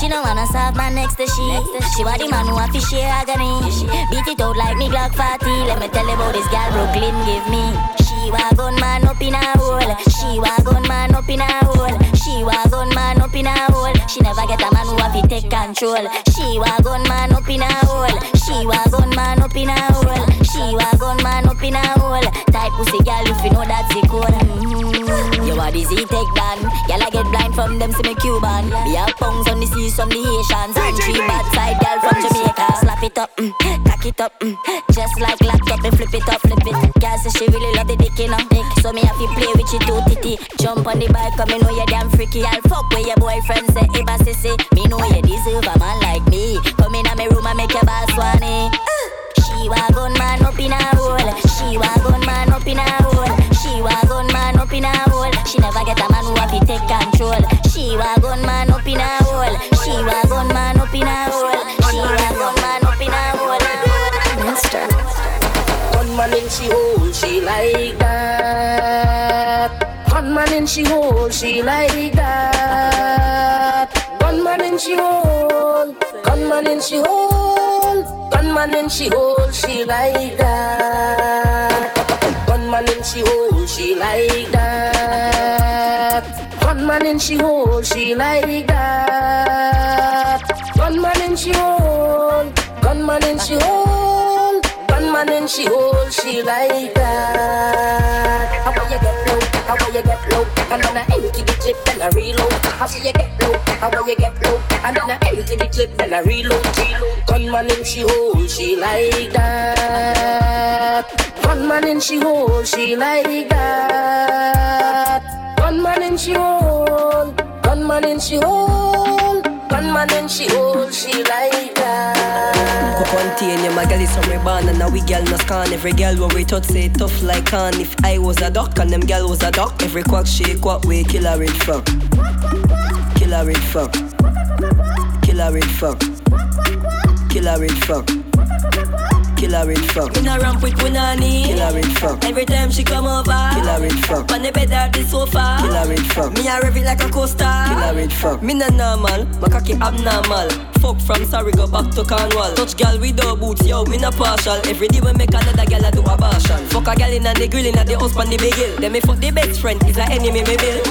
Speaker 36: She don't wanna serve my next to she. She want the man who have to share agony. Beat it out like me Glock 40. Let me tell you about this girl Brooklyn give me. She wa gun man up in a hole. She wa gun man up in a hole. She wa gun man up in a hole. She never get a man who have to take control. She wa gun man up in a hole. She wa gun man up in a hole. She wa gun man up in a hole. Type pussy girl if you know that's the code. Mm-hmm. You are busy take down. Y'all I get blind from them see me Cuban. Me have pounds on the seas from the Haitians and three bad side girl from Jamaica. Slap it up, mm, cock it up, mm, just like laptop and flip it up, flip it. Girl say she really love the dick, you know. Dick. So me have to play with you too titty. Jump on the bike, come me know you damn freaky. I'll fuck with your boyfriend say Iba sissy. Me know you deserve a man like me. Come in my room and make your boss swanny. Uh, she wa gun man up in a hole. She wa gun man up in a hole. She wa gun man up in a hole. She never get a man who have to take control. She wa gun man up in a hole. She wa gun man up in a hole. She wa gun man up in a hole. Mister.
Speaker 37: One man in she hole, she like that. One man in she hole, she like that. One man in she hole, gunman in she hole, gunman in she hole, she like that. Gunman in she hole, she like that. Gunman in she hole, she like that. Gunman in she hole, gunman in she hole, gunman in she hole, she like that. How will you get? How will you get low? And then I empty the clip and I reload. How will you get low? How will you get low? And then I empty the clip and I reload. reload. Gunman in she hole, she like that. Gunman in she hole, she like that. Gunman in she hole, gunman in she hole, gunman in she hole, she like that.
Speaker 30: Go contain you, my girl is from born and now we girl no scan. Every girl where we touch say tough like can. If I was a duck and them girl was a duck, every quack shake what way kill her it fuck. Kill her it fuck. Kill her it fuck. Kill her it fuck. Kill her it fuck.
Speaker 16: In a ramp with Punani.
Speaker 30: Kill her it fuck.
Speaker 16: Every time she come over.
Speaker 30: Kill her it fuck.
Speaker 16: On the bed or the sofa.
Speaker 30: Kill her it fuck.
Speaker 16: Me a rev it like a coaster.
Speaker 30: Kill her it fuck.
Speaker 16: Me not normal, my cocky abnormal. Fuck from sorry go back to Cornwall. Touch gal without boots, yo, me not partial. Every day we make another girl a do a abortion. Fuck a gal inna the grill inna the house pon the big hill. Then me fuck the best friend, is a enemy me bill.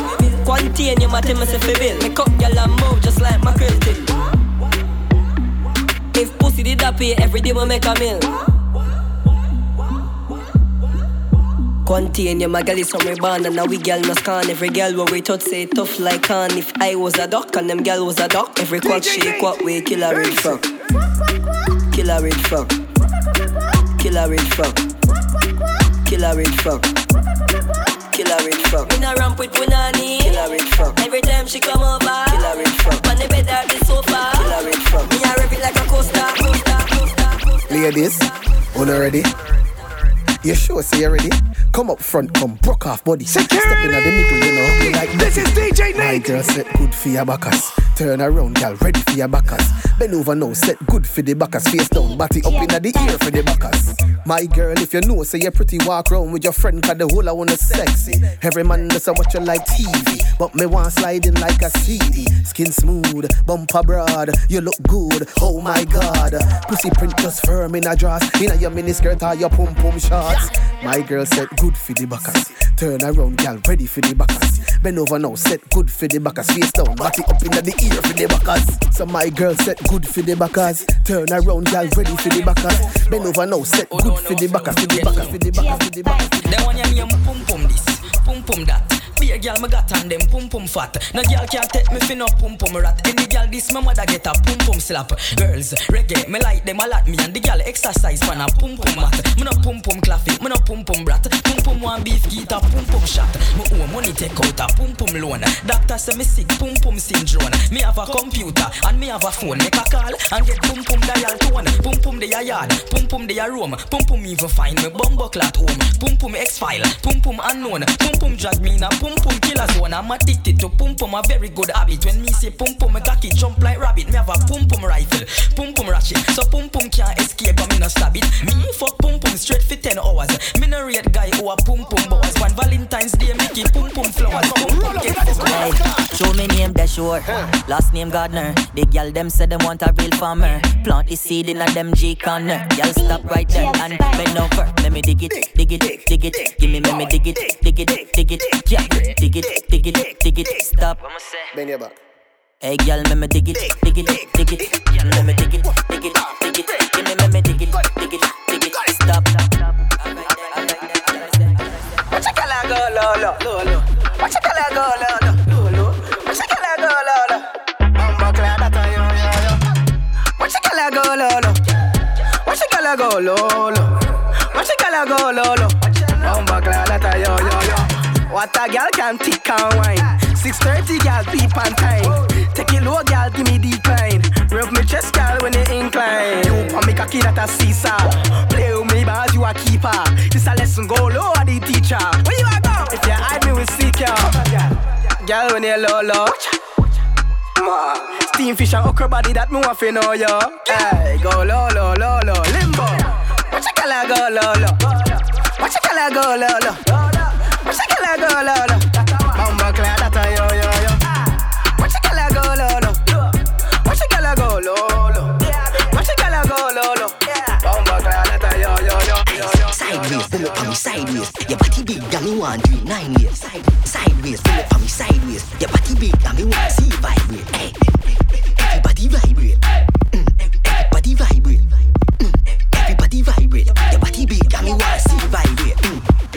Speaker 16: Contain you, matter me say fi bill. Me cut gal and move just like my tip. Did that pay, every day we make a meal.
Speaker 30: Contain you, my girl is from we born and now we girl no scan. Every girl where we touch say tough like can. If I was a duck and them girl was a duck, every quack shake what way kill her it fuck. Kill her it fuck. Kill her it fuck. Kill her it fuck. Kill her it fuck.
Speaker 16: In a ramp with Punani.
Speaker 30: Kill her it fuck.
Speaker 16: Every time she come over.
Speaker 30: Kill her it fuck.
Speaker 16: On the bed or the sofa.
Speaker 30: Kill her it fuck.
Speaker 16: Me a rev it like a coaster. coaster, coaster, coaster.
Speaker 1: Ladies, una ready? You sure say you ready? Come up front, come broke off body. Security. Step in the middle, you know. Like
Speaker 38: This is DJ Nate.
Speaker 1: My girl set good for your backers. Turn around, girl, ready for your backers. Bend over now, set good for the backers. Face down, body up in the ear for the backers. My girl, if you know, say you're pretty, walk round with your friend, cause the whole I wanna sexy. Every man does watch you like TV, but me want sliding like a CD. Skin smooth, bumper broad, you look good. Oh my god, pussy print just firm in a dress. In a your mini skirt or your pum pum shorts. My girl said good for the backers. Turn around, gal, ready for the backers. Bend over now, set good for the backers. Face down, body up in the ear for the backers. So my girl set good for the backers. Turn around, gal, ready for the backers. Bend over now, set good for the backers. For the backers, for the backers, for the backers.
Speaker 33: They want you pum pum this, pum pum that. Be a girl me got on them pum pum fat. No girl can't take me fi no pum pum rat. Any girl this my mother get a pum pum slap. Girls reggae me like them a lot. Me and the girl exercise pan a pum pum mat. Me no pum pum claffy, me no pum pum brat. Pum pum one beef get a pum pum shot. Me owe money take out a pum pum loan. Doctor say me sick pum pum syndrome. Me have a computer and me have a phone. Make a call and get pum pum dial tone. Pum pum de a yard, pum pum de a room. Pum pum even find me bumbo clat home. Pum pum X file, pum pum unknown. Pum pum drag me in a pum pum pum killer zone. I'm addicted to pum pum, a very good habit. When me say pum pum, me cocky jump like rabbit. Me have a pum pum rifle, pum pum ratchet. So pum pum can't escape, but me no stab it. Me fuck pum pum straight for 10 hours. Me no rate guy who a pum pum boys. One Valentine's Day, me keep pum pum flowers. Pum pum get fucked.
Speaker 39: Hey, show me name that sure. Last name Gardner. The girl them said them want a real farmer. Plant the seed in a them G corner. Girl stop right there and bend over. Let me dig it, dig it, dig it. Give me, let me dig it, dig it, dig it. Yeah, dig it, dig it, dig it. Stop.
Speaker 1: Bend your back.
Speaker 39: Hey girl, let me dig it, dig it, dig it. Let me dig it, dig it, dig it. Give me, let me dig it, dig it, dig it. Stop.
Speaker 8: Watch a girl go low, low, low, low. Watch a girl go low, low, low, low. Watch a girl go low, low. Bumbo clad that yo yo yo. Watch a girl go low, low. Watch a girl go low, low. Watch a girl go low, low. Bumbo clad that yo yo yo. What a girl can tick and wine. 6:30 girl peep on time. Take it low, girl, give me decline. Rub me chest, girl, when you incline. You and me cocky that a seesaw. Play with me, bars, you a keeper. This a lesson, go low, the teacher. Where you a go? If you hide me, we seek you. Girl, when you low, low. Ma, steam fish and okra body that me want fi know yo. Hey, go low, low, low, low, limbo. Watch a girl go low, low. Watch a girl go low, low. Watch a girl go low, low. Bumbo clad that a yo, yo, yo. Watch a girl go low, low. Watch a girl go low, low. Watch a girl go low, low. Bumbo clad that a yo, yo, yo, yo, yo.
Speaker 10: Sideways, pull up on me sideways. Your body big, got me want nine years. Side, sideways, pull up on me sideways. Your body big, got me want see it vibrate. Hey, everybody vibrate. Mm, everybody vibrate. Mm, everybody vibrate. Your body big, got me want see it vibrate.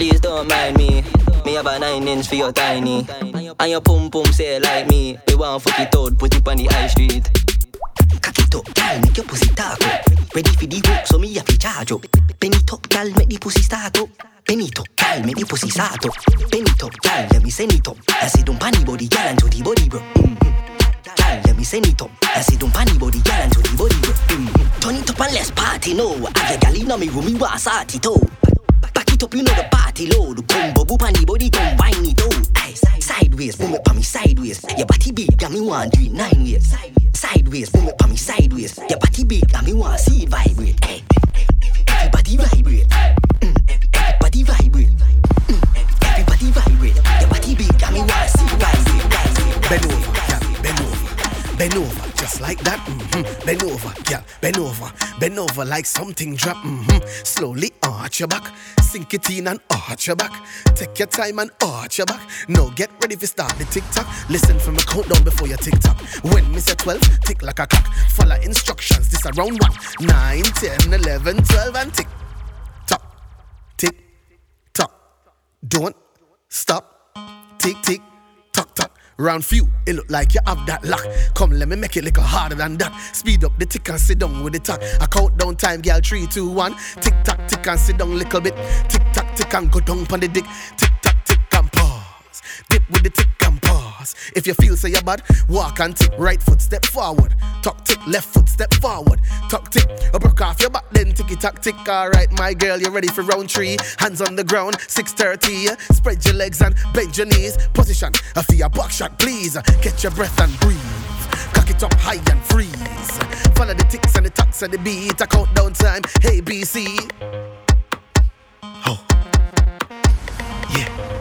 Speaker 16: Please don't mind me. Me have a nine inch for your tiny. And your pum pum say like me. We want fuck it out, put it on the high street.
Speaker 10: Cock it up, gal, make your pussy talk up. Ready for the work, so me have to charge up. Penny top, make the pussy start up. Penny top, make the pussy start up. Penny top, let me send it up. I say don't panny body, and to the body, bro. Mm-hmm. Let me send it up. I say don't panny body, gal, and to the body, bro. Mm-hmm. Turn it up and let's party, no. Have your gal in me room, me want sart it out. It up, you know the party load. Come bubble panny body, come wine it out. Aye, sideways, boom it pa me sideways. Your body big, got me want do nine ways. Sideways, boom it pa me sideways. Your body big, got me want see it vibrate. Hey, everybody vibrate. Mm, everybody vibrate. Mm, everybody vibrate. Your body big, got me want see it vibrate.
Speaker 1: Bend over, bend over. Bend over, just like that. Mm-hmm. Bend over, girl, bend over. Bend over like something drop. Mm-hmm. Slowly arch your back. Sink it in and arch your back. Take your time and arch your back. Now get ready for start the tick tock. Listen for me countdown before you tick tock. When me say 12, tick like a clock. Follow instructions, this a round one. 9, 10, 11, 12, and tick tock. Tick tock. Don't stop. Tick tick. Round few, it look like you have that lock. Come, let me make it a little harder than that. Speed up the tick and sit down with the talk. I count down time, girl. Three, two, one. Tick tock, tick and sit down little bit. Tick tock, tick and go down on the dick. Tick tock, tick and pause. Dip with the tick If you feel say you're bad, walk and tick. Right foot, step forward. Tuck tick, left foot, step forward. Tuck tick, broke off your back, then ticky tock tick. Alright, my girl, you ready for round three? Hands on the ground, 630. Spread your legs and bend your knees. Position, I feel a back shot, please. Catch your breath and breathe. Cock it up high and freeze. Follow the ticks and the tacks and the beat. I count down time, A, B, C. Oh. Yeah.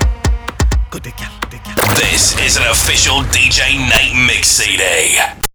Speaker 13: This is an official DJ Nate Mix CD.